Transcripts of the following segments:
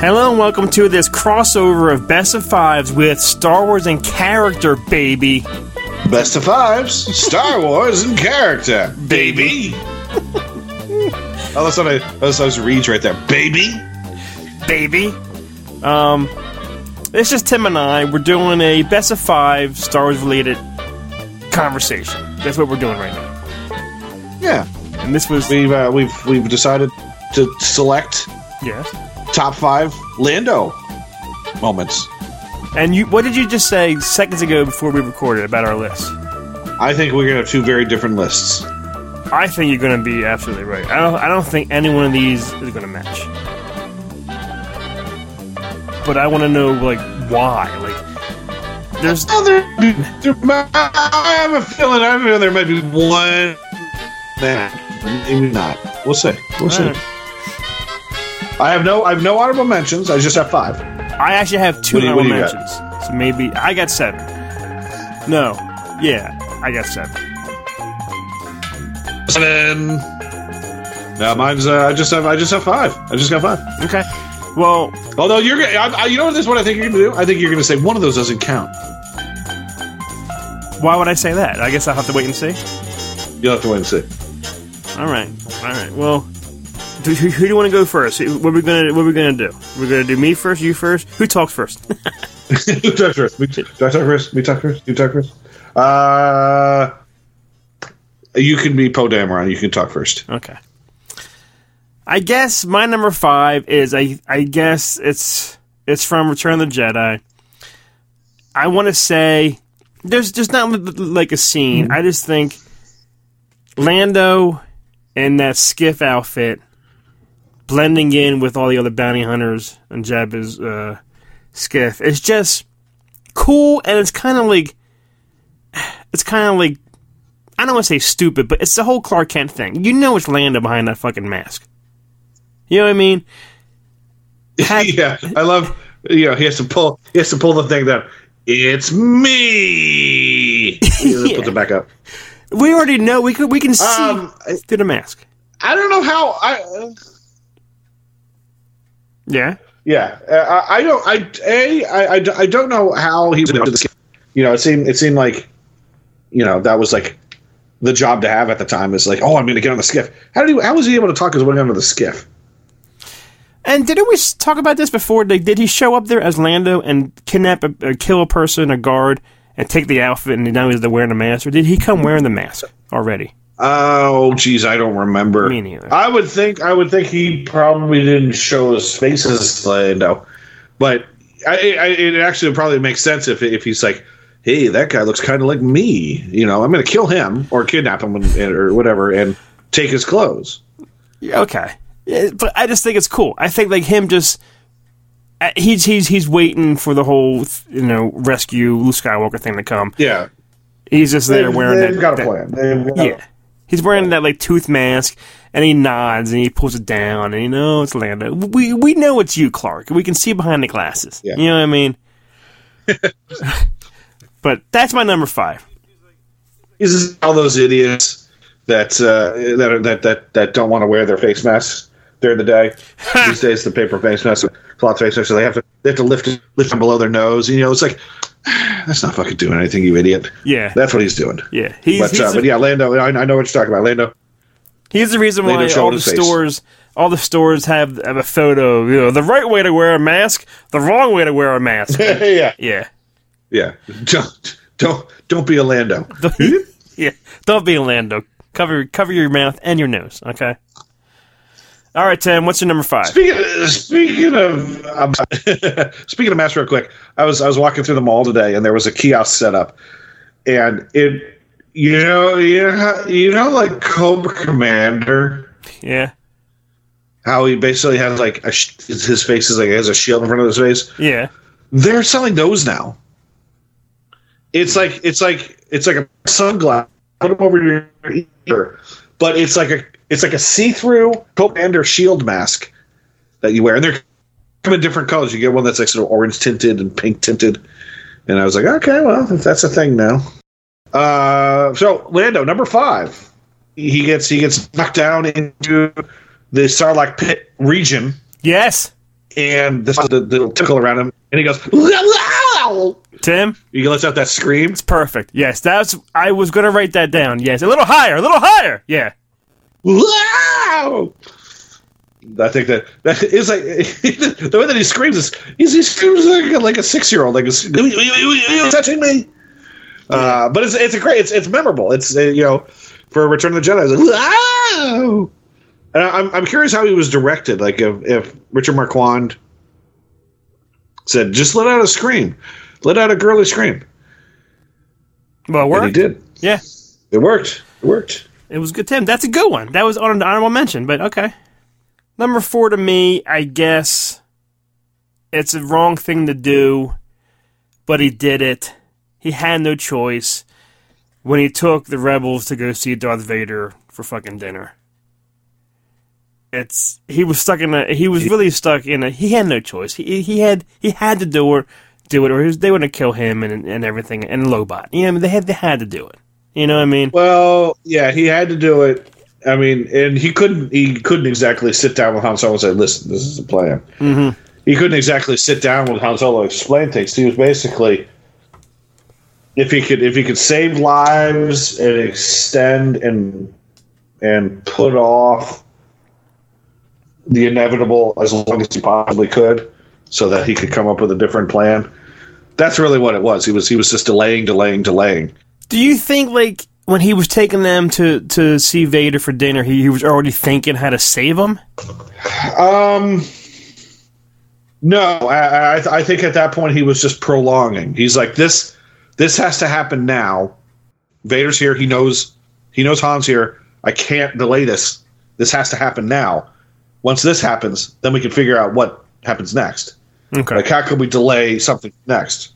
Hello and welcome to this crossover of Best of Fives with Star Wars and Character, baby. Best of fives, Star Wars and character, baby. oh, that's what I. That's those reads right there, baby. Baby. Um, it's just Tim and I. We're doing a Best of Five Star Wars related conversation. That's what we're doing right now. Yeah, And this was. we've uh, we've we've decided to select Yes. Top five Lando moments. And you, what did you just say seconds ago before we recorded about our list? I think we're gonna have two very different lists. I think you're going to be absolutely right. I don't. I don't think any one of these is going to match. But I want to know like why. Like, there's Oh, there, there, I have a feeling. I have a feeling there might be one. Nah, maybe not. We'll see. We'll see. Alright. I have no. I have no honorable mentions. I just have five. I actually have two What do you- what honorable you mentions. So maybe I got seven. No, yeah, I got seven. Seven. No, mine's. Uh, I just have. I just have five. I just got five. Okay. Well, Although you're. gonna- I, I, you know what this? is What I think you're gonna do? I think you're gonna say one of those doesn't count. why would I say that? I guess I'll have to wait and see. You'll have to wait and see. All right. All right. Well, who, who do you want to go first? What are we gonna What are we gonna do? We're gonna do me first. You first. Who talks first? Who talks first? Me, do I talk first? Me talk first? You talk first? Uh, you can be Poe Dameron. You can talk first. Okay. I guess my number five is I I guess it's it's from Return of the Jedi. I want to say there's just not like a scene. I just think Lando in that skiff outfit blending in with all the other bounty hunters and Jabba's uh, skiff. It's just cool and it's kind of like it's kind of like I don't want to say stupid, but it's the whole Clark Kent thing. You know it's Lando behind that fucking mask. You know what I mean? Had- yeah, I love. You know, he has to pull. He has to pull the thing down. It's me. He Yeah. Puts it back up. We already know. We could. We can see Um, through the mask. I don't know how. I uh, Yeah. yeah. Uh, I, don't. I a. I, I, I don't know how he was able to. skip. You know, it seemed. It seemed like. You know, that was like the job to have at the time. Is like, oh, I'm going to get on the skiff. How did he? How was he able to talk his way onto the skiff? And didn't we talk about this before? Like, did he show up there as Lando and kidnap, a, or kill a person, a guard, and take the outfit, and now he's wearing the mask, or did he come wearing the mask already? Oh, geez, I don't remember. Me neither. I would think I would think he probably didn't show his face as Lando, but I, I, it actually probably makes sense if if he's like, hey, that guy looks kind of like me. You know, I'm going to kill him or kidnap him or whatever and take his clothes. Yeah, Okay, Yeah, but I just think it's cool. I think like him just. uh, He's he's he's waiting for the whole you know rescue Luke Skywalker thing to come. Yeah, He's just there they've, wearing they've that, got a that- plan. Got- Yeah. He's wearing that like tooth mask and he nods and he pulls it down and you know it's Lando. We we know it's you, Clark. We can see behind the glasses. Yeah. You know what I mean? but that's my number five. Just all those idiots that uh, that, are, that that that don't want to wear their face masks during the day. These days, the paper face masks, cloth face masks, so they have to they have to lift lift them below their nose. You know, it's like that's not fucking doing anything, you idiot. Yeah. That's what he's doing. yeah. He's, But he's, uh, the, but yeah, Lando. I, I know what you're talking about, Lando. he's the reason Lando why all the face. stores all the stores have, have a photo, you know, the right way to wear a mask, the wrong way to wear a mask. yeah, yeah. yeah. Don't don't don't be a Lando. yeah. Don't be a Lando. Cover cover your mouth and your nose, okay? All right, Tim, what's your number five? Speaking of, speaking of um, speaking of masks, real quick, I was I was walking through the mall today, and there was a kiosk set up, and it you know you know you know like Cobra Commander, Yeah. how he basically has like a sh- his face is like has a shield in front of his face. Yeah. They're selling those now. it's like it's like it's like a sunglass. Put them over your ear, but it's like a it's like a see-through commander shield mask that you wear, and they're come in different colors. You get one that's like sort of orange tinted and pink tinted, and I was like, okay, well, that's a thing now. Uh, so Lando number five, he gets he gets knocked down into the Sarlacc pit region, Yes, and the the, the tickle around him, and he goes. Tim. He lets out that scream. It's perfect. Yes, that's. I was gonna write that down. Yes, a little higher, a little higher. Yeah. Wow! I think that that is like the way that he screams is he's, he screams like, like a six year old like "Are you- are you- are you touching me. Uh, but it's it's a great it's it's memorable. It's uh, you know for Return of the Jedi. It's like, wow! And I- I'm I'm curious how he was directed. Like if if Richard Marquand said just let out a scream, let out a girly scream, Well, it and he worked. did. Yeah, It worked. It worked. It was good. Tim, that's a good one. That was an honorable mention, but okay. Number four to me, I guess it's a wrong thing to do, but he did it. He had no choice when he took the rebels to go see Darth Vader for fucking dinner. It's he was stuck in a he was really stuck in a he had no choice. He he had he had to do it do it or was, they were gonna kill him and and everything and Lobot. You know, I mean, they had they had to do it. You know what I mean? Well, yeah, he had to do it. I mean, and he couldn't. He couldn't exactly sit down with Han Solo and say, "Listen, this is the plan." Mhm. He couldn't exactly sit down with Han Solo and explain things. He was basically, if he could, if he could save lives and extend and and put off the inevitable as long as he possibly could, so that he could come up with a different plan. That's really what it was. He was he was just delaying, delaying, delaying. Do you think like when he was taking them to to see Vader for dinner, he, he was already thinking how to save them? Um, no, I, I, I think at that point he was just prolonging. He's like this. This has to happen now. Vader's here. He knows. He knows Han's here. I can't delay this. This has to happen now. Once this happens, then we can figure out what happens next. Okay, Like how could we delay something next?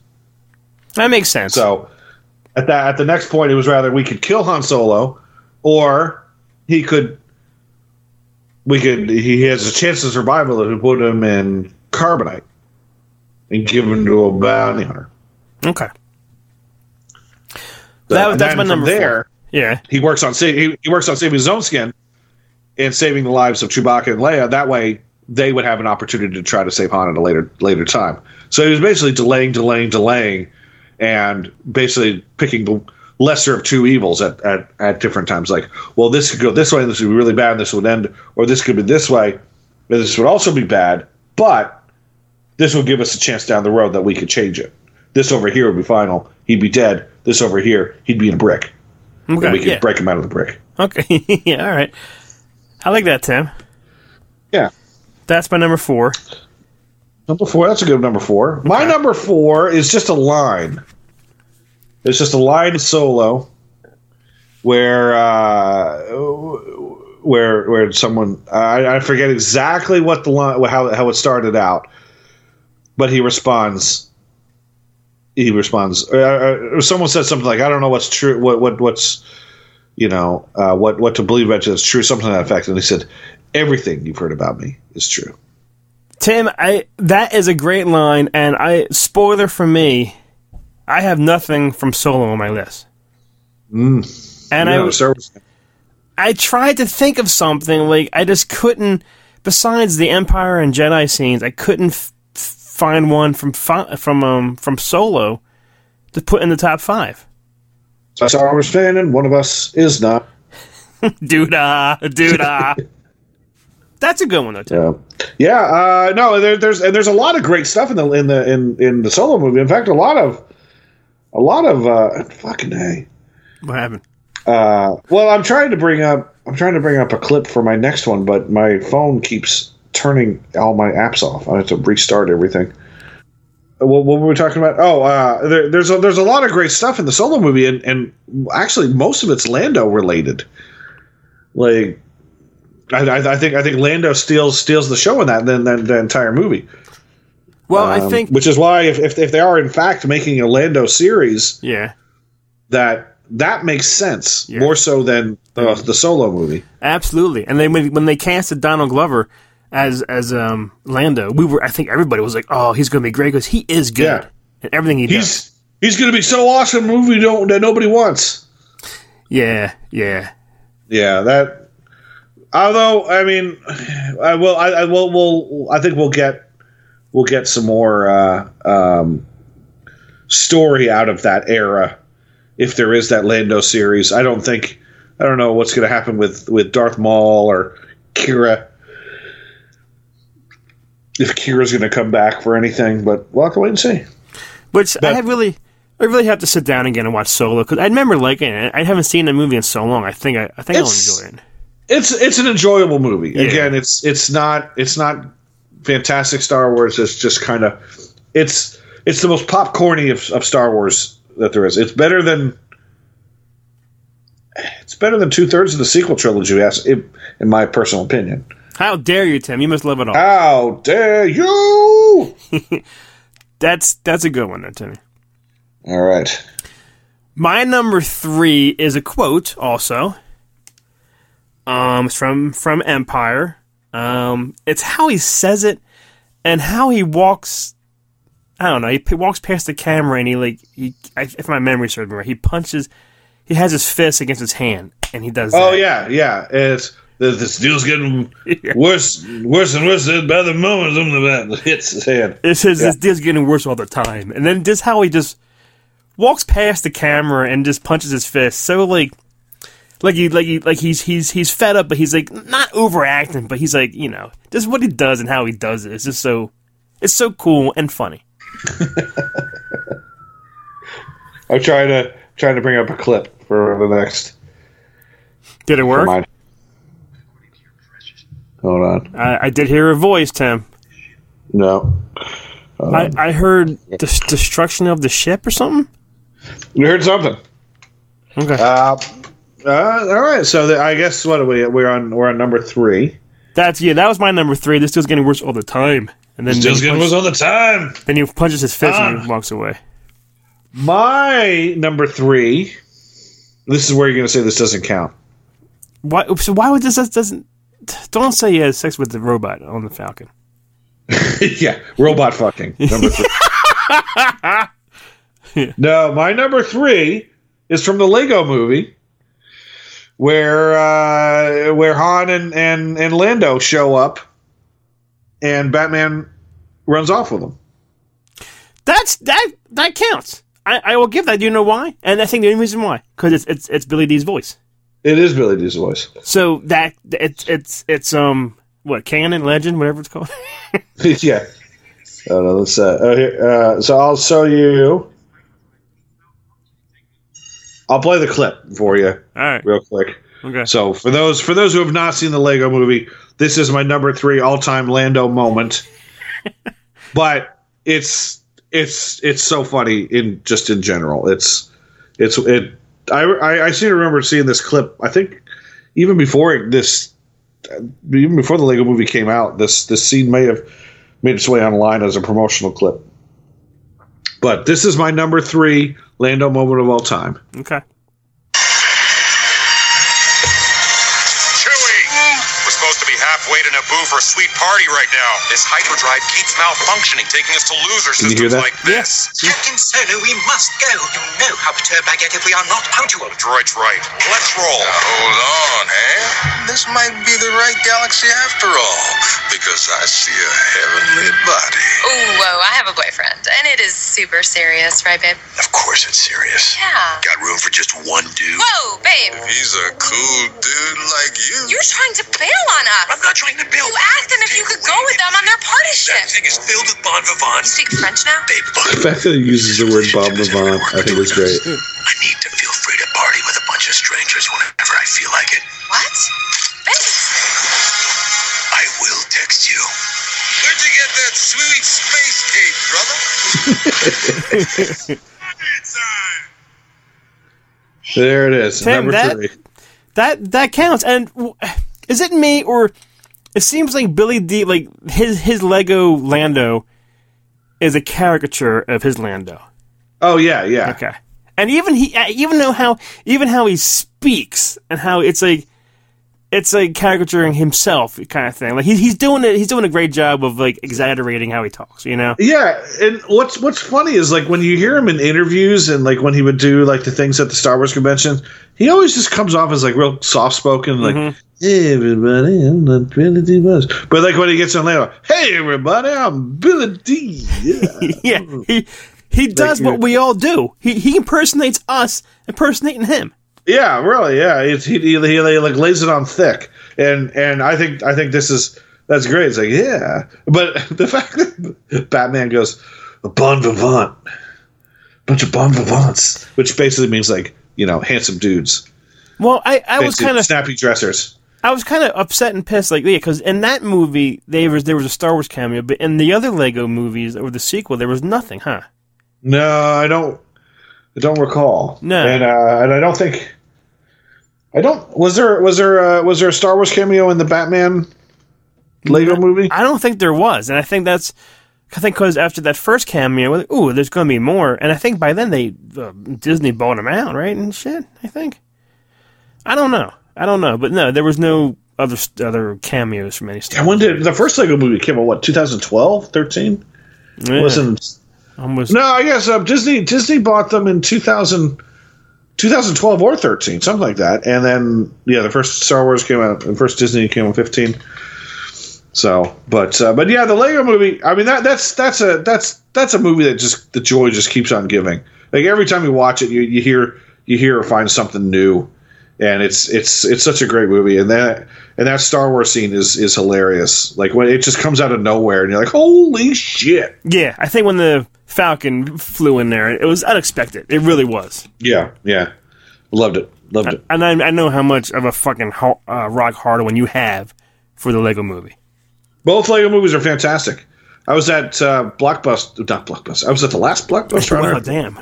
that makes sense. So at that at the next point, it was rather we could kill Han Solo, or he could. We could. He has a chance of survival if we put him in carbonite and give him to a bounty hunter. okay, That- And that's my number there. yeah, He works on he, he works on saving his own skin and saving the lives of Chewbacca and Leia. That way, they would have an opportunity to try to save Han at a later later time. So he was basically delaying, delaying, delaying, and basically picking the lesser of two evils at, at, at different times. Like, well, this could go this way, and this would be really bad, and this would end, or this could be this way, and this would also be bad, but this would give us a chance down the road that we could change it. This over here would be final. He'd be dead. This over here, he'd be in a brick. okay, And we could yeah, break him out of the brick. okay, yeah, all right. I like that, Tim. Yeah. That's my number four. Number four. That's a good number four. My number four is just a line. It's just a line solo where uh, where where someone I, I forget exactly what the line how how it started out, but he responds. He responds. Uh, uh, someone said something like, "I don't know what's true. What what what's you know uh, what what to believe about you is true." Something to that effect. And he said, "Everything you've heard about me is true." Tim, I that is a great line, and I spoiler for me, I have nothing from Solo on my list. Mm. And know, I Wars- I tried to think of something like I just couldn't. Besides the Empire and Jedi scenes, I couldn't f- find one from from um from Solo to put in the top five. Wars fan, and one of us is not. Doodah, doodah. That's a good one though. Tim. Yeah, yeah. Uh, no, there, there's and there's a lot of great stuff in the in the in, in the solo movie. In fact, a lot of a lot of uh, fucking hey. What happened? Uh, well, I'm trying to bring up I'm trying to bring up a clip for my next one, but my phone keeps turning all my apps off. I have to restart everything. Uh, What, what were we talking about? Oh, uh, there, there's a, there's a lot of great stuff in the solo movie, and, and actually most of it's Lando related. Like, I, I, I think I think Lando steals steals the show in that than the, the entire movie. Well, I Um, think which is why if, if if they are in fact making a Lando series, yeah, that that makes sense Yeah. more so than uh, the solo movie. absolutely. And then when, when they casted Donald Glover as as um, Lando, we were I think everybody was like, oh, he's going to be great because he is good Yeah. and everything he does. He's he's going to be so awesome. Movie don't that nobody wants. Yeah, yeah. Yeah, that. Although I mean, I will. I, I will. Will I think we'll get we'll get some more uh, um, story out of that era if there is that Lando series. I don't think. I don't know what's going to happen with with Darth Maul or Qi'ra. If Qi'ra's going to come back for anything, but we'll have to wait and see. Which I But- had really, I really have to sit down again and watch Solo because I remember liking it. I haven't seen the movie in so long. I think I, I think I'll enjoy it. It's it's an enjoyable movie. Again, it's it's not it's not fantastic Star Wars. It's just kind of it's it's the most popcorny of, of Star Wars that there is. It's better than it's better than two thirds of the sequel trilogy. Yes, in, in my personal opinion. How dare you, Tim? You must love it all. How dare you! That's that's a good one, there, Timmy. All right. My number three is a quote. Also, um, it's from from Empire. Um, it's how he says it and how he walks. I don't know. He p- walks past the camera and he like he. I, if my memory serves me right, he punches. He has his fist against his hand and he does. Oh that. yeah, yeah. It's this, deal's getting worse, worse and worse by the moment. Something that hits his hand. It says this deal's getting worse all the time, and then just how he just walks past the camera and just punches his fist. So like, like he like he like he's he's he's fed up, but he's like not overacting, but he's like you know just what he does and how he does it. It's just so it's so cool and funny. I'm trying to trying to bring up a clip for the next. Did it work? Mine. Hold on. I, I did hear a voice, Tim. No. I, I heard des- destruction of the ship or something. You heard something. Okay, Uh, uh, all right. So the, I guess what are we? We're on. We're on number three. that's yeah. That was my number three. This deal's getting worse all the time, and then then getting punches, all the time. then he punches his fist and Ah. he walks away. My number three. This is where you're going to say this doesn't count. Why? So why would this, this doesn't? Don't say he has sex with the robot on the Falcon. yeah, robot fucking. Number three. No, my number three is from the Lego Movie, where uh, where Han and, and and Lando show up, and Batman runs off with them. That's that that counts. I, I will give that. Do you know why? And I think the only reason why because it's it's it's Billy Dee's voice. It is Billy Dee's voice. So that it's it's it's um what canon legend whatever it's called. yeah. Oh, no, let's, uh, oh, here, uh, so I'll show you. I'll play the clip for you All right. real quick. Okay. So for those for those who have not seen the Lego Movie, this is my number three all time Lando moment. but it's it's it's so funny in just in general. It's it's it. I I, I seem to remember seeing this clip. I think even before this even before the Lego Movie came out, this this scene may have made its way online as a promotional clip. But this is my number three Lando moment of all time. Okay. Halfway to for a sweet party right now. This hyperdrive keeps malfunctioning, taking us to loser Can you hear systems that? like this. Captain Solo, we must go. You know how perturbed I get if we are not punctual. Droid's right. Let's roll. Hold on, Han. This might be the right galaxy after all, because I see a heavenly body. Ooh, whoa, I have a boyfriend, and it is super serious, right, babe? Of course it's serious. Yeah. Got room for just one dude? Whoa, babe, He's a cool dude like you. you're trying to bail on us. I'm not trying to build. You asked them if you could go with them on their party ship. That thing is filled with bon You vivants. speak French now? They The fact that he uses the word bon vivant, I think is great. I need to feel free to party with a bunch of strangers whenever I feel like it. What? Babe, I will text you. Where'd you get that sweet space cape, brother? There it is, Tim, number that- three. That that counts. And w- is it me or it seems like Billy Dee like his his Lego Lando is a caricature of his Lando. Oh yeah, yeah. Okay. And even he, uh, even though how, even how he speaks and how it's like, it's like caricaturing himself kind of thing. Like he, he's doing it. He's doing a great job of like exaggerating how he talks. You know. Yeah, and what's what's funny is like when you hear him in interviews and like when he would do like the things at the Star Wars convention, he always just comes off as like real soft spoken, like hey everybody, I'm not Billy Dee. Bush. But like when he gets on later, hey everybody, I'm Billy Dee. Yeah. yeah. He he does what we all do. He he impersonates us, impersonating him. Yeah, really. Yeah, it's, he, he, he like lays it on thick, and and I think I think this is that's great. It's like yeah, but the fact that Batman goes a bon vivant, bunch of bon vivants, which basically means like you know handsome dudes, Well, I I was kind of snappy dressers. I was kind of upset and pissed, like yeah, because in that movie there was there was a Star Wars cameo, but in the other Lego movies or the sequel there was nothing, huh? No, I don't. I don't recall. No. and uh, and I don't think. I don't. Was there was there uh, was there a Star Wars cameo in the Batman Lego movie? I don't think there was, and I think that's I think because after that first cameo, like, ooh, there's going to be more, and I think by then they uh, Disney bought them out, right, and shit. I think. I don't know. I don't know, but no, there was no other other cameos from any Star. When did the first Lego movie came out? What 2012, 13? Yeah, Wasn't almost. no? I guess uh, Disney Disney bought them in 2000, 2012 or thirteen, something like that. And then yeah, the first Star Wars came out, and first Disney came out fifteen. So, but uh, but yeah, the Lego movie. I mean that that's that's a that's that's a movie that just the joy just keeps on giving. Like every time you watch it, you, you hear you hear or find something new, and it's it's it's such a great movie. And that and that Star Wars scene is is hilarious. Like when it just comes out of nowhere, and you're like, holy shit! Yeah, I think when the Falcon flew in there, it was unexpected. It really was. Yeah, yeah, loved it, loved it. And I, I know how much of a fucking ho- uh, rock hard one you have for the Lego movie. Both Lego movies are fantastic. I was at uh, Blockbuster, not Blockbuster. I was at the last Blockbuster. damn.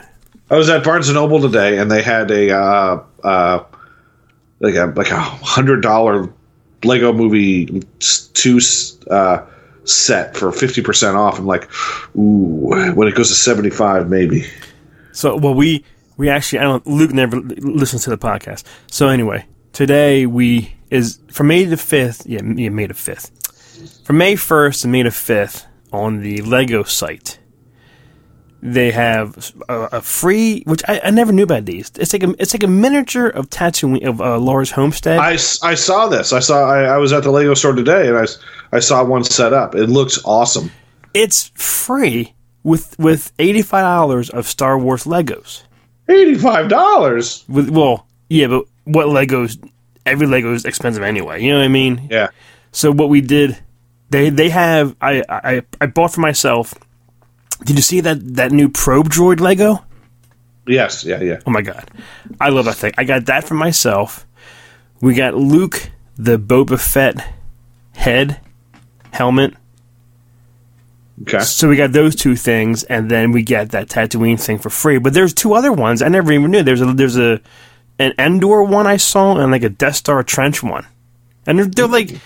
I was at Barnes and Noble today, and they had a uh, uh, like a like a hundred dollar Lego Movie two uh, set for fifty percent off. I'm like, ooh, when it goes to seventy five, maybe. So, well, we we actually I don't Luke never listens to the podcast. So anyway, today we is from May the fifth. Yeah, yeah, May the fifth. From May first to May the fifth on the Lego site, they have a, a free, which I, I never knew about these. It's like a it's like a miniature of Tatooine of uh, Lars' homestead. I, I saw this. I saw. I, I was at the Lego store today, and I I saw one set up. It looks awesome. it's free with with eighty five dollars of Star Wars Legos. Eighty five dollars. With well, yeah, but what Legos? Every Lego is expensive anyway. You know what I mean? Yeah. So what we did, they they have I I I bought for myself. Did you see that that new probe droid Lego? Yes. Yeah. Yeah. Oh my god, I love that thing. I got that for myself. We got Luke the Boba Fett head helmet. Okay. So we got those two things, and then we get that Tatooine thing for free. But there's two other ones I never even knew. There's a there's a an Endor one I saw, and like a Death Star trench one, and they're, they're like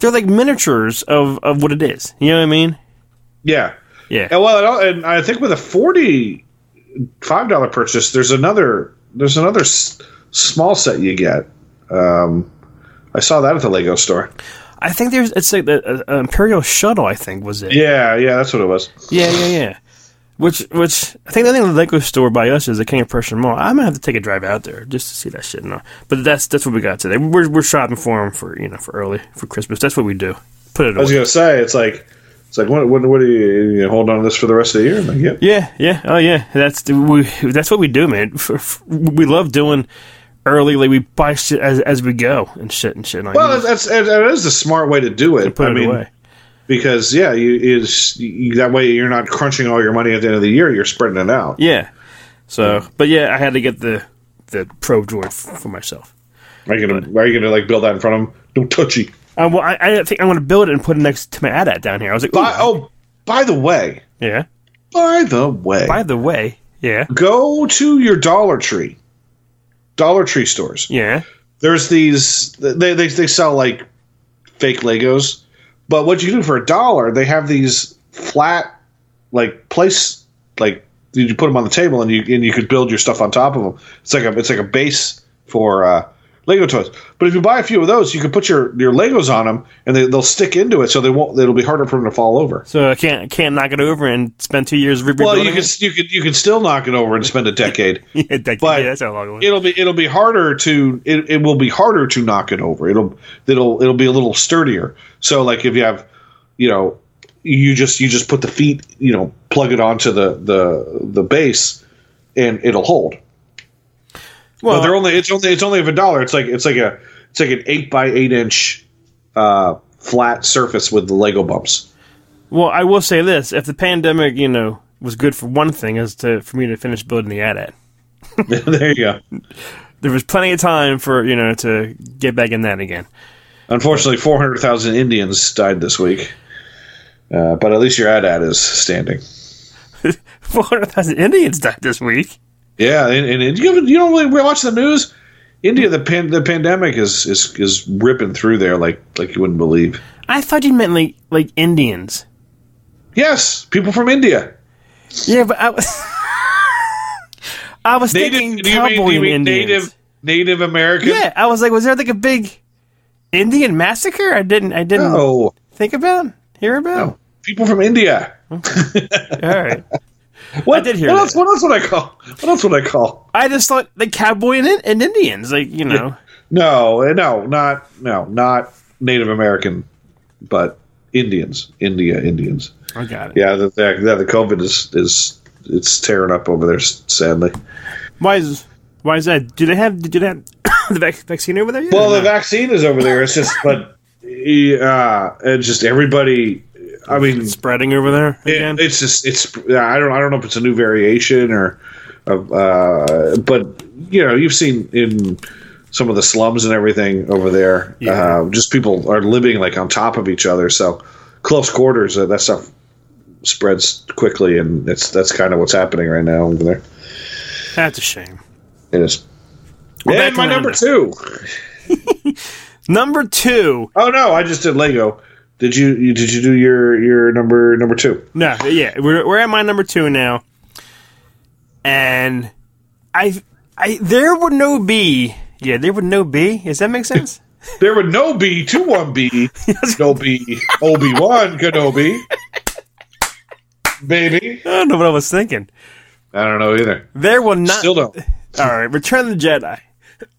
they're like miniatures of of what it is. You know what I mean? Yeah. Yeah. And well, and I think with a forty five dollar purchase, there's another there's another s- small set you get. Um, I saw that at the Lego store. I think there's it's like the uh, Imperial shuttle. I think was it. Yeah, yeah, that's what it was. Yeah, yeah, yeah. Which, which I think the thing the Lego store by us is the King of Prussia Mall. I'm gonna have to take a drive out there just to see that shit. No, but that's that's what we got today. We're we're shopping for them for you know for early for Christmas. That's what we do. Put it I was away. gonna say it's like it's like what what, what are you, you hold on to this for the rest of the year? I'm like, yep. Yeah, yeah, oh yeah. That's we that's what we do, man. F- f- we love doing early. Like we buy shit as as we go and shit and shit. Like, Well, that's that that is the smart way to do it. put I it mean, away. because yeah, you is that way you're not crunching all your money at the end of the year. You're spreading it out. Yeah. So, but yeah, I had to get the the Probe Droid f- for myself. Are you gonna are you gonna like build that in front of them? Don't touchy. Uh, well, I, I think I'm going to build it and put it next to my AT-AT down here. I was like, By, oh, by the way, yeah. by the way, By the way, yeah, go to your Dollar Tree, Dollar Tree stores. yeah. There's these they they they sell like fake Legos, but what you do for a dollar, they have these flat like place like you put them on the table and you and you could build your stuff on top of them. It's like a it's like a base for uh, Lego toys. But if you buy a few of those, you can put your your Legos on them and they, they'll stick into it, so they won't. It'll be harder for them to fall over. So I can't can't knock it over and spend two years re- Well, you rebuilding can you can you can still knock it over and spend a decade. it. Yeah, that- but yeah, that's how long it was. it'll be it'll be harder to it, it will be harder to knock it over. It'll it'll it'll be a little sturdier. So like if you have you know you just you just put the feet you know plug it onto the the the base and it'll hold. Well, they're only it's only it's only of a dollar. It's like it's like a it's like an eight by eight inch uh, flat surface with the Lego bumps. Well, I will say this: if the pandemic, you know, was good for one thing, is to for me to finish building the AT-AT. there you go. There was plenty of time for you know to get back in that again. Unfortunately, four hundred thousand Indians died this week. Uh, but at least your AT-AT is standing. Four hundred thousand Indians died this week. Yeah, and, and, and you, you don't really watch the news. India, the pan, the pandemic is, is is ripping through there like like you wouldn't believe. I thought you meant like like Indians. Yes, people from India. Yeah, but I was I was Native, thinking mean, cowboy you mean Indians. native Native American? Yeah, I was like, was there like a big Indian massacre? I didn't I didn't No, think about hear about. no, people from India. All right. What did hear what that. else? What else would I call? What else would I call? I just thought the cowboy and, and Indians, like you know. No, eh, no, not no, not Native American, but Indians, India Indians. I got it. Yeah, the, the, the COVID is is it's tearing up over there. Sadly. Why is why is that? Do they have did they have the vac- vaccine over there yet? Well, the not? vaccine is over there. It's just, but uh, it's just everybody. I mean, spreading over there it, it's just it's. I don't. I don't know if it's a new variation or, uh, but you know, you've seen in some of the slums and everything over there. Yeah. Uh, just people are living like on top of each other, so close quarters. Uh, that stuff spreads quickly, and it's that's kind of what's happening right now over there. That's a shame. It is. We're and my number two. Number two. Oh no, I just did Lego. Did you, you did you do your your number number two? No, yeah, we're we're at my number two now, and I I there would no be yeah there would no be. Does that make sense? There would no be two one B, no be Obi Wan Kenobi, baby. I don't know what I was thinking. I don't know either. There will not. Still don't. All right, Return of the Jedi.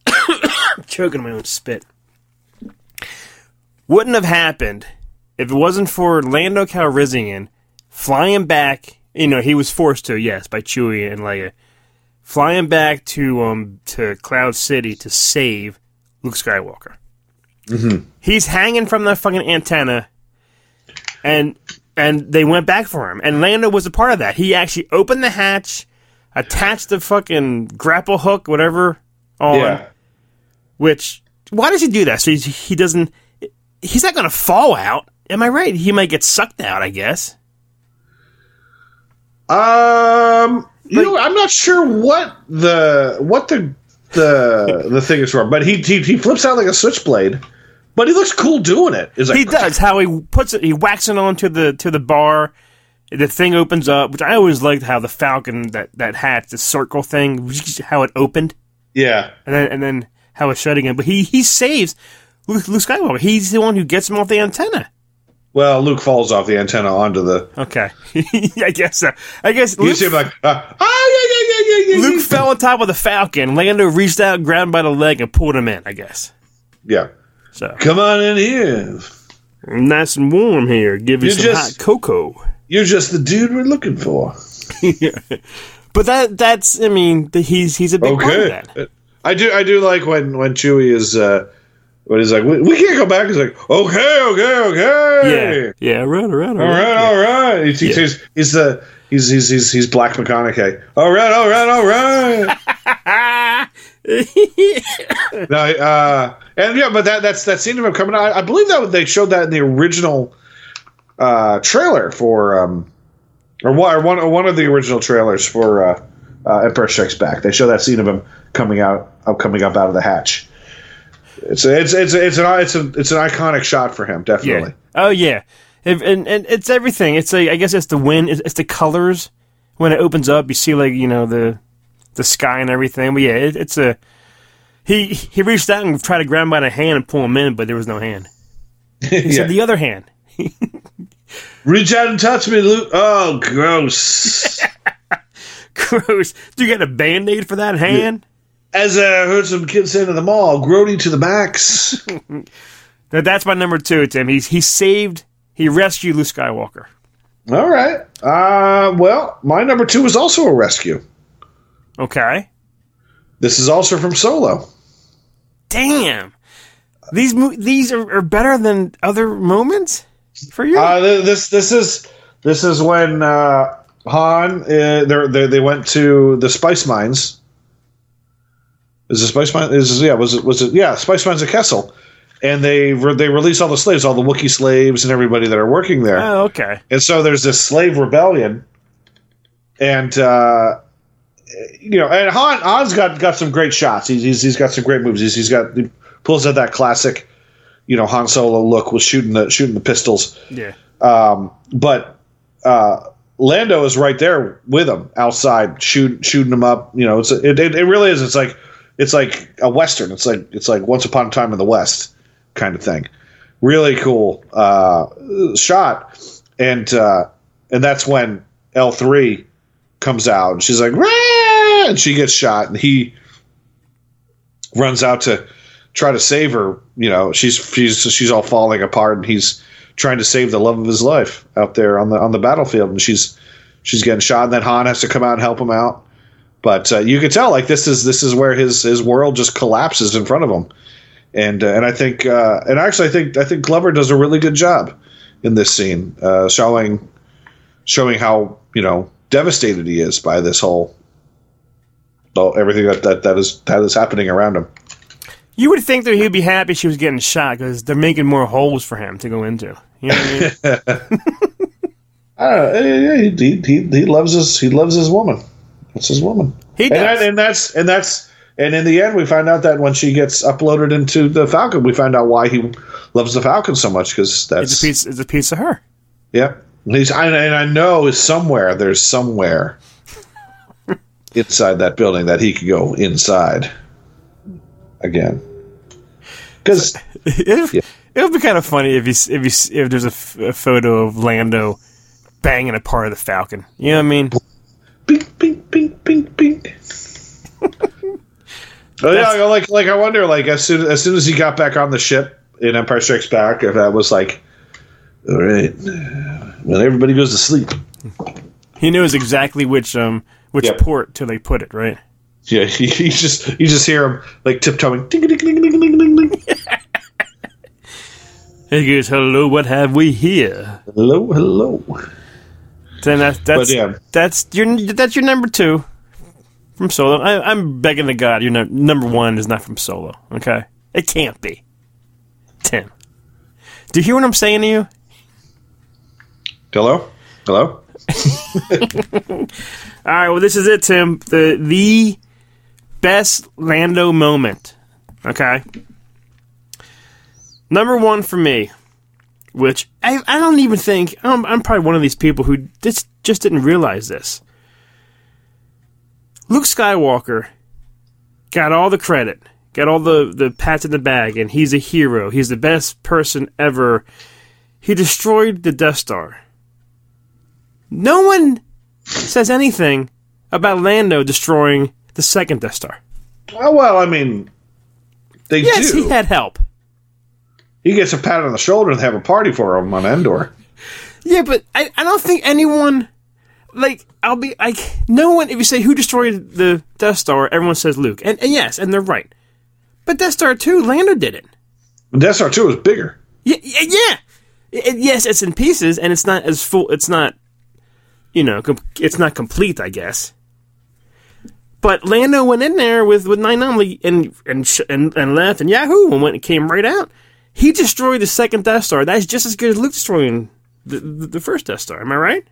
I'm choking my own spit. Wouldn't have happened if it wasn't for Lando Calrissian flying back. You know, he was forced to, yes, by Chewie and Leia, flying back to um to Cloud City to save Luke Skywalker. Mm-hmm. He's hanging from the fucking antenna, and and they went back for him. And Lando was a part of that. He actually opened the hatch, attached the fucking grapple hook, whatever, on. Yeah. Which why does he do that? So he doesn't. He's not going to fall out. Am I right? He might get sucked out. I guess. Um, you know, I'm not sure what the what the the the thing is for, but he he, he flips out like a switchblade. But he looks cool doing it. Like, He does how he puts it. He whacks it onto the to the bar. The thing opens up, which I always liked how the Falcon that that hatch, the circle thing, how it opened, Yeah, and then and then how it's shut again. But he he saves Luke, Luke Skywalker. He's the one who gets him off the antenna. Well, Luke falls off the antenna onto the. Okay, I guess so. I guess You Luke, see him like, uh, ah, yeah, yeah, yeah. Luke fell on top of the Falcon. Lando reached out, grabbed him by the leg, and pulled him in. I guess Yeah, so. come on in here. Nice and warm here. Give you You some just- hot cocoa. You're just the dude we're looking for. But that that's I mean he's he's a big part of that. I do. I do like when when Chewie is uh, when he's like, we, we can't go back. He's like, okay, okay, okay. Yeah, yeah, right, right, All right, all right. He's, he's, he's, he's the he's he's he's, he's Black McConaughey. All right, all right, all right. no, uh, and yeah, but that that's that scene of him coming out. I believe that they showed that in the original uh, trailer for um, or one or one or one of the original trailers for uh, uh, Empire Strikes Back. They show that scene of him coming out, coming up out of the hatch. It's a, it's it's a, it's an it's a, it's an iconic shot for him, Yeah. definitely. Oh yeah. If, and and it's everything. It's like I guess it's the wind. It's, it's the colors when it opens up. You see like you know the the sky and everything. But yeah, it, it's a he he reached out and tried to grab him by the hand and pull him in, but there was no hand. He Yeah. said the other hand. Reach out and touch me, Luke. Oh, gross. Gross. Do you get a band aid for that hand? As I heard some kids saying in the mall, grody to the max. That's my number two, Tim. He's he saved, he rescued Luke Skywalker. All right. Uh, well, my number two is also a rescue. Okay. This is also from Solo. Damn. These mo- these are, are better than other moments for you. Uh, this this is this is when uh, Han uh, they they they went to the spice mines. Is it spice mine? Is yeah? Was it was it yeah? Spice mines at Kessel, and they re- they release all the slaves, all the Wookiee slaves, and everybody that are working there. oh, okay. And so there's this slave rebellion, and uh, you know, and Han Han's got got some great shots. He's he's, he's got some great moves. He's, he's got he pulls out that classic, you know, Han Solo look with shooting the shooting the pistols. Yeah. Um, but uh, Lando is right there with him outside, shoot, shooting him up. You know, it's it, it, it really is. It's like it's like a western. It's like it's like Once Upon a Time in the West kind of thing. Really cool uh, shot, and uh, and that's when L three comes out, and she's like, "Rah!" and she gets shot, and he runs out to try to save her. You know, she's she's she's all falling apart, and he's trying to save the love of his life out there on the on the battlefield, and she's she's getting shot, and then Han has to come out and help him out. But uh, you can tell, like this is this is where his his world just collapses in front of him, and uh, and I think uh, and actually I think I think Glover does a really good job in this scene, uh, showing showing how you know devastated he is by this whole. Everything that, that, that is that is happening around him. You would think that he'd be happy she was getting shot because they're making more holes for him to go into. You know what I mean? I don't know. He, he, he loves his he loves his woman. That's his woman. He and, does. that, and that's and that's and in the end, we find out that when she gets uploaded into the Falcon, we find out why he loves the Falcon so much because that's It's a piece. It's a piece of her. yeah. He's I, and I know is somewhere there's somewhere inside that building that he could go inside again. Because It, Yeah. it would be kind of funny if you if you if there's a, f- a photo of Lando banging a part of the Falcon. You know what I mean? Pink, pink, pink, pink, pink. oh yeah, like like I wonder, like as soon as soon as he got back on the ship in Empire Strikes Back, if that was like, all right, when everybody goes to sleep. He knows exactly which um which Yep. port to like put it right. Yeah, he, he just you just hear him like tiptoeing, ding ding ding ding ding ding ding. He goes, "Hello, what have we here?" Hello, hello. Then that's that's But, yeah. that's your that's your number two from Solo. I, I'm begging to God, your num- number one is not from Solo. Okay, it can't be. Tim, do you hear what I'm saying to you? Hello, hello. All right, well, this is it, Tim. The the best Lando moment. Okay, number one for me, which I I don't even think I'm, I'm probably one of these people who just just didn't realize this. Luke Skywalker got all the credit, got all the the pats in the bag, and he's a hero. He's the best person ever. He destroyed the Death Star. No one says anything about Lando destroying the second Death Star. Oh well, I mean, they Yes, do. he had help. He gets a pat on the shoulder and they have a party for him on Endor. Yeah, but I, I don't think anyone like I'll be like no one if you say who destroyed the Death Star, everyone says Luke. And, and yes, and they're right. But Death Star 2, Lando did it. Death Star Two is bigger. Yeah, yeah, yeah. It- yes, it's in pieces and it's not as full it's not you know, com- it's not complete, I guess. But Lando went in there with with Nien Nunb and and sh- and, and left and Yahoo and went and came right out. He destroyed the second Death Star. That's just as good as Luke destroying the, the, the first Death Star. Am I right?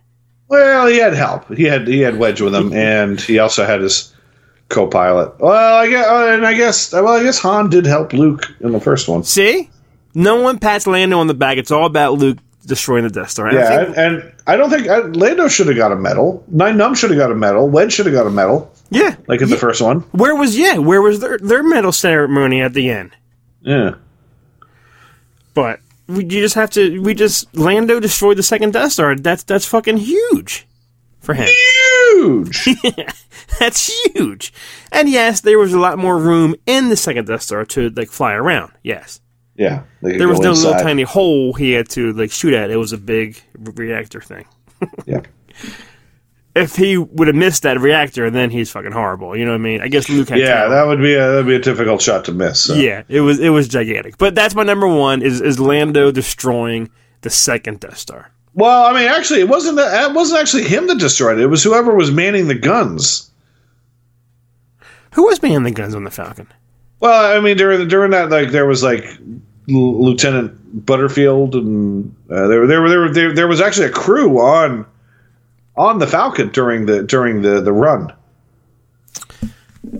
Well, he had help. He had he had Wedge with him, and he also had his co-pilot. Well, I guess, uh, and I guess, well, I guess Han did help Luke in the first one. See, no one pats Lando on the back. It's all about Luke destroying the Death Star. And I Yeah, think- and, and I don't think uh, Lando should have got a medal. Nien Nunb should have got a medal. Wedge should have got a medal, yeah. like in the first one. Where was yeah? Where was their their medal ceremony at the end? Yeah. But we, you just have to. We just Lando destroyed the second Death Star. That's that's fucking huge for him. Huge. That's huge. And yes, there was a lot more room in the second Death Star to like fly around. Yes, yeah. there was no little tiny hole he had to like shoot at. It was a big reactor thing. Yeah. If he would have missed that reactor, then he's fucking horrible. You know what I mean? I guess Luke had Yeah, that would be a that'd be a difficult shot to miss. so. Yeah, it was it was gigantic. But that's my number one is is Lando destroying the second Death Star. Well, I mean, actually, it wasn't it wasn't actually him that destroyed it. It was whoever was manning the guns. Who was manning the guns on the Falcon? Well, I mean, during during that, like there was like L- Lieutenant Butterfield, and uh, there there there there there was actually a crew on on the Falcon during the during the the run.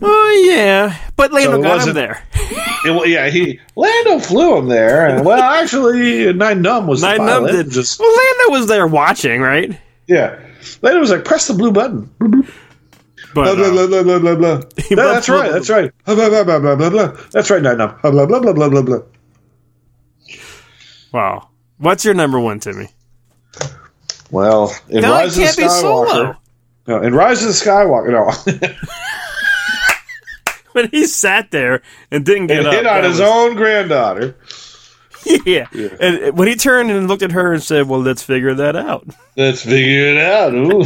Oh yeah, but Lando So got him there. It, yeah, he Lando flew him there, and well, actually, Nien Nunb was Nien Nunb did. Just Well, Lando was there watching, right? yeah, Lando was like, press the blue button. Blah, blah, But blah, uh, blah, blah, blah, blah, blah. No, that's right. That's right. Blah, blah, blah, blah, blah, blah. That's right. Nien Nunb. Blah, blah, blah, blah, blah, blah, blah. wow, what's your number one, Timmy? Well, in No, it Rise of the Skywalker. No, in Rise of the Skywalker, no. When he sat there and didn't get and up, hit on his was- own granddaughter. Yeah. and when he turned and looked at her and said, "Well, let's figure that out." Let's figure it out. Ooh.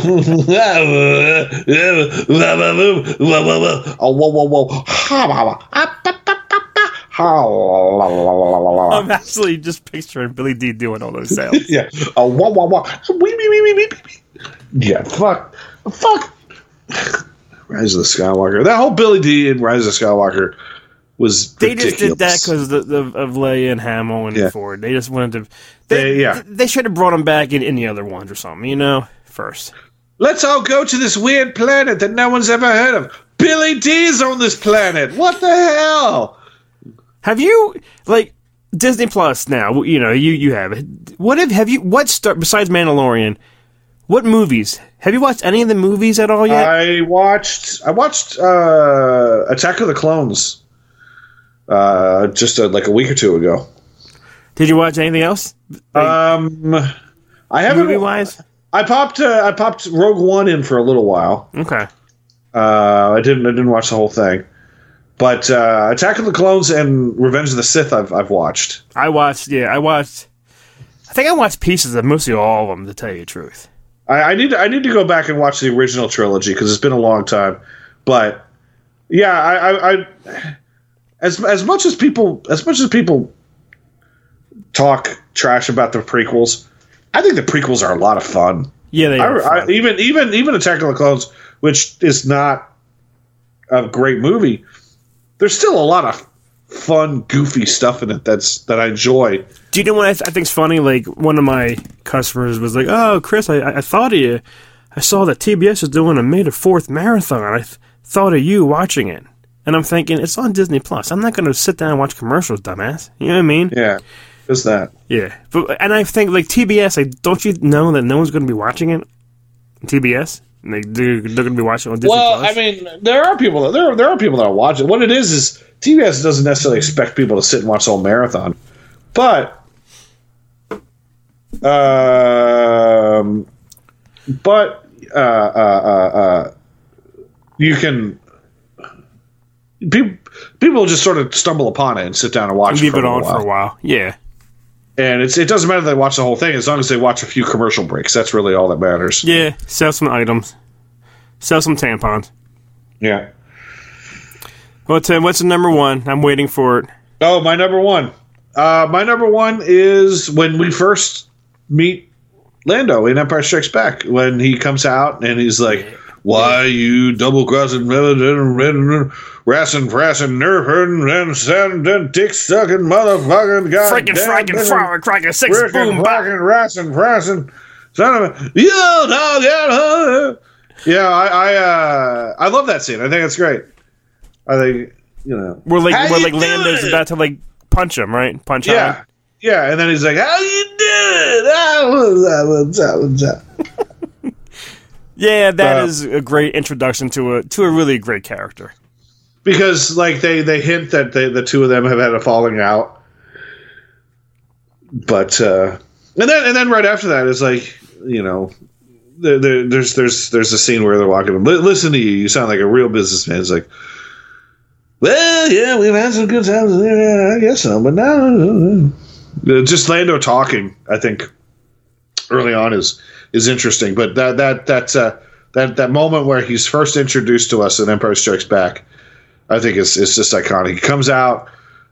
oh, whoa, whoa, whoa. Ah, I'm actually just picturing Billy Dee doing all those sounds. Yeah. Oh, whoa, whoa, whoa. Wee, wee, wee, wee, wee, wee. Yeah, fuck. Fuck. Rise of the Skywalker. That whole Billy Dee in Rise of the Skywalker was They just did that because of, of, of Leia and Hamill and Yeah. Ford. They just wanted to. They, They- yeah. They should have brought him back in any other ones or something, you know. First, Let's all go to this weird planet that no one's ever heard of. Billy Dee's on this planet. What the hell? Have you like Disney Plus now? You know, you you have it. What have have you? What star besides Mandalorian? What movies have you watched? Any of the movies at all yet? I watched. I watched uh, Attack of the Clones. Uh, just uh like a week or two ago. Did you watch anything else? Um, I haven't. Movie wise? I popped. Uh, I popped Rogue One in for a little while. Okay. Uh, I didn't. I didn't watch the whole thing. But uh, Attack of the Clones and Revenge of the Sith, I've I've watched. I watched. Yeah, I watched. I think I watched pieces of mostly all of them. To tell you the truth. I, I need. To, I need to go back and watch the original trilogy because it's been a long time. But yeah, I, I, I as as much as people as much as people talk trash about the prequels, I think the prequels are a lot of fun. Yeah, they are. I, fun. even even even Attack of the Clones, which is not a great movie, there's still a lot of fun, goofy stuff in it that's that I enjoy. Do you know what I, th- I think's funny? Like one of my customers was like, "Oh, Chris, I, I- thought of you. I saw that TBS is doing a May the Fourth marathon. I th- thought of you watching it." And I'm thinking, it's on Disney Plus. I'm not going to sit down and watch commercials, dumbass. You know what I mean? Yeah, just that. Yeah. But and I think like TBS, like, don't you know that no one's going to be watching it? TBS. And they they're, they're going to be watching on Disney Well, Plus. I mean, there are people that there are, there are people that watch it. What it is is TBS doesn't necessarily expect people to sit and watch the whole marathon, but um, but uh, uh, uh, uh, you can people people just sort of stumble upon it and sit down and watch leave it, it for a on while. for a while. Yeah. And it's it doesn't matter if they watch the whole thing as long as they watch a few commercial breaks. That's really all that matters. Yeah. Sell some items. Sell some tampons. yeah. Well, Tim, what's the number one? I'm waiting for it. Oh, my number one. Uh, my number one is when we first meet Lando in Empire Strikes Back. When he comes out and he's like, "Why you double crossing, rassing, frassing, nerve hurting, and sending, dick sucking, motherfucking, god Freaking, fracking, fracking, cracking, six boom, bop. fracking, rassing, frassing, son of a, you dog, yeah, yeah. I, I, uh, I love that scene. I think it's great. I think you know. we're like How you like Lando's doing? about to like punch him, right? Punch Yeah. him. Yeah, and then he's like, "How you doing? Ah, what's up? What's up? What's up?" Yeah, that Uh, is a great introduction to a to a really great character. because like they they hint that they, the two of them have had a falling out. But uh and then and then right after that is like you know there, there, there's there's there's a scene where they're walking "Li- listen to you. You sound like a real businessman. It's like well yeah we've had some good times yeah i guess so but now uh, just lando talking i think early on is is interesting but that that that uh that that moment where he's first introduced to us in empire strikes back I think it's it's just iconic. He comes out,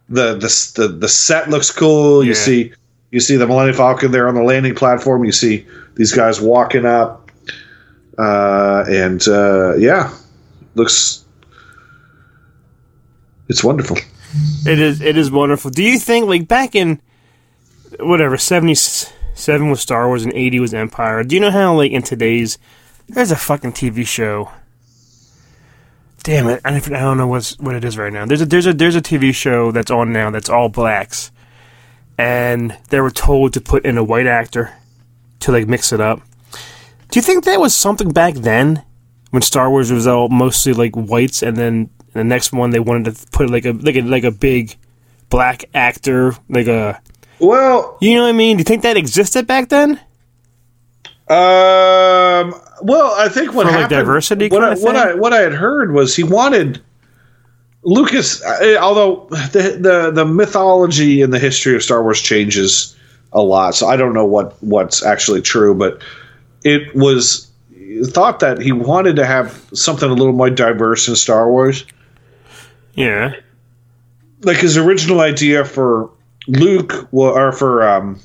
the the the, the set looks cool. You Yeah. see you see the Millennium Falcon there on the landing platform. You see these guys walking up, uh, and uh, yeah, looks it's wonderful. It is it is wonderful. Do you think like back in whatever seventy seven was Star Wars and eighty was Empire? Do you know how like in today's there's a fucking TV show. Damn it! I don't know what's what it is right now. There's a there's a there's a TV show that's on now that's all blacks, and they were told to put in a white actor to like mix it up. Do you think that was something back then when Star Wars was all mostly like whites, and then the next one they wanted to put like a like a like a big black actor, like a Well, you know what I mean? Do you think that existed back then? Um. Well, I think what For, like, happened. diversity What, I, what? I what I had heard was he wanted Lucas. Although the the the mythology and the history of Star Wars changes a lot, so I don't know what what's actually true, but it was thought that he wanted to have something a little more diverse in Star Wars. Yeah. Like his original idea for Luke, or for um,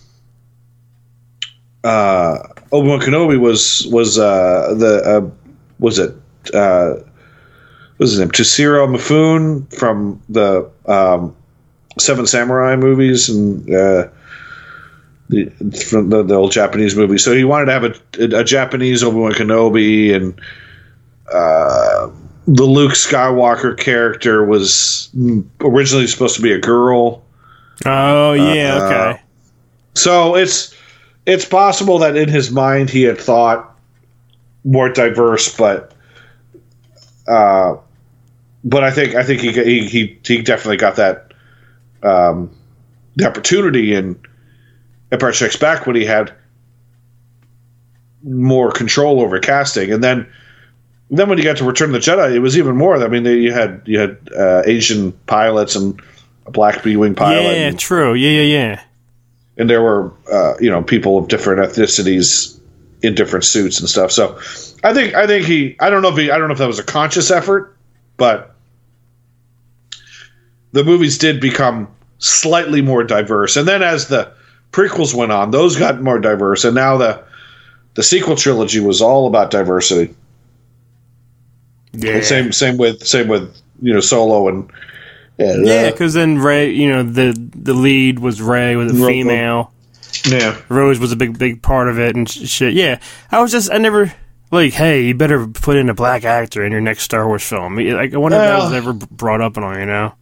uh, Obi Wan Kenobi was was uh, the uh, was it uh, what was his name Toshiro Mifune from the um, Seven Samurai movies and uh, the, from the, the old Japanese movie. So he wanted to have a, a Japanese Obi Wan Kenobi and. Uh, the Luke Skywalker character was originally supposed to be a girl. Oh yeah. Uh, okay. So it's it's possible that in his mind he had thought more diverse, but uh, but I think I think he he he, he definitely got that um, the opportunity in Empire Strikes Back when he had more control over casting, and then then when you got to Return of the Jedi, it was even more. I mean, you had you had uh, Asian pilots and a black B wing pilot. Yeah. and- True. Yeah. Yeah. Yeah. and there were uh, you know people of different ethnicities in different suits and stuff. So I think I think he I don't know if he I don't know if that was a conscious effort, but the movies did become slightly more diverse. And then as the prequels went on, those got more diverse, and now the the sequel trilogy was all about diversity. Yeah. And same same with same with you know Solo and and, Yeah, because then Rey, you know, the the lead was Rey, with a female. yeah. Rose was a big big part of it and shit. Yeah, I was just I never like, hey, you better put in a black actor in your next Star Wars film. Like, I wonder if that was ever brought up and all. You know?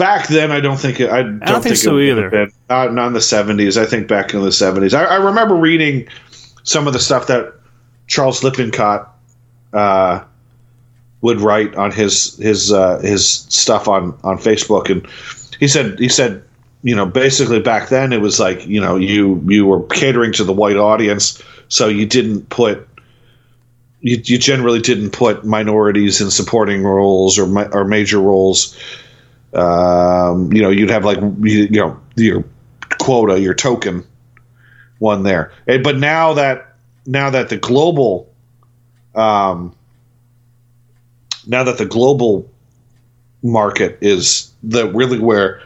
back then I don't think it, I don't, think think, so it either. been. Not, not in the seventies. I think back in the seventies. I, I remember reading some of the stuff that Charles Lippincott uh, would write on his his uh, his stuff on on Facebook, and he said he said you know basically back then it was like you know you you were catering to the white audience, so you didn't put you, you generally didn't put minorities in supporting roles or or major roles. Um, you know, you'd have like you, you know your quota, your token one there. Eh, But now that now that the global, um, now that the global market is the really where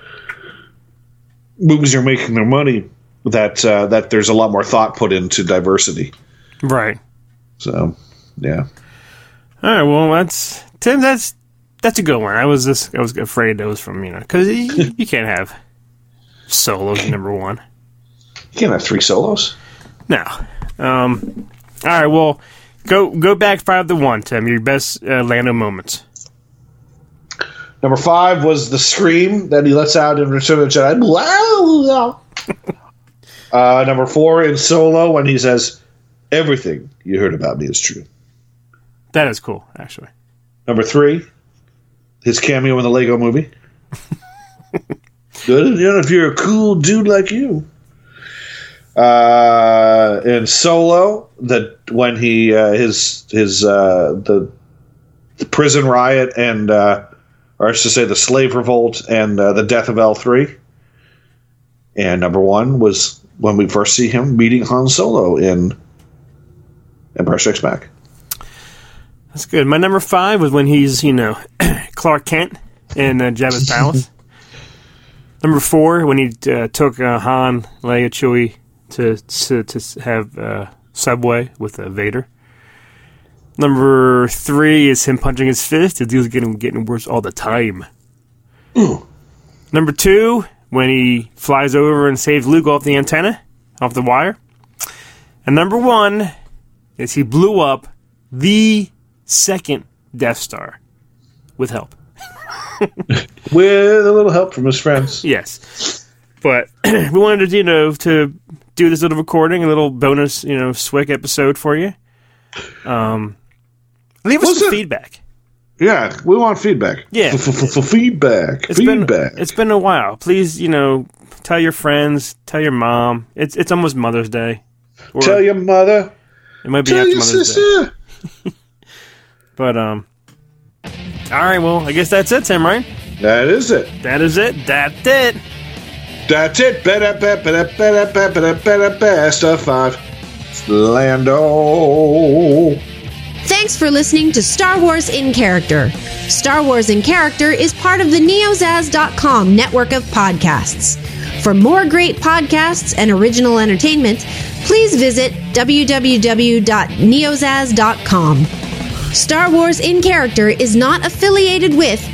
movies are making their money, that uh, that there's a lot more thought put into diversity. Right. So, yeah. All right. Well, that's Tim. That's that's a good one. I was just I was afraid that was from you know because you, you can't have solos number one. You can't have three solos. No. Um. All right. Well, go go back five to one, Tim. Your best uh, Lando moments. Number five was the scream that he lets out in Return of the Jedi. Wow! uh, number four in Solo when he says, "Everything you heard about me is true." That is cool, actually. Number three, his cameo in the Lego Movie. Good, you know, if you're a cool dude like you. Uh, in Solo, that when he uh, his his uh, the, the prison riot and uh, or I should say the slave revolt and uh, the death of L three. And number one was when we first see him meeting Han Solo in Empire Strikes Back. That's good. My number five was when he's, you know, Clark Kent in uh, Jabba's palace. Number four, when he uh, took uh, Han, Leia, Chewie to to, to have uh, Subway with uh, Vader. Number three is him punching his fist. The deal's getting getting worse all the time. Number two, when he flies over and saves Luke off the antenna, off the wire. And number one is he blew up the second Death Star with help. With a little help from his friends. Yes, but we wanted to, you know, to do this little recording, a little bonus, you know, SWIC episode for you. Um, leave us some feedback. Yeah, we want feedback. Yeah. Feedback. It's Feedback. been it's been a while. Please, you know, tell your friends, tell your mom. It's it's almost Mother's Day. Or Tell your mother. it might be Tell after your Mother's Day. sister. But um, all right. Well, I guess that's it, Tim. Right? That is it. That is it. That's it. That's it. Better, better, better, better, better, better, best of five. Lando. Thanks for listening to Star Wars in Character. Star Wars in Character is part of the neozaz.com network of podcasts. For more great podcasts and original entertainment, please visit www.neozaz.com. Star Wars in Character is not affiliated with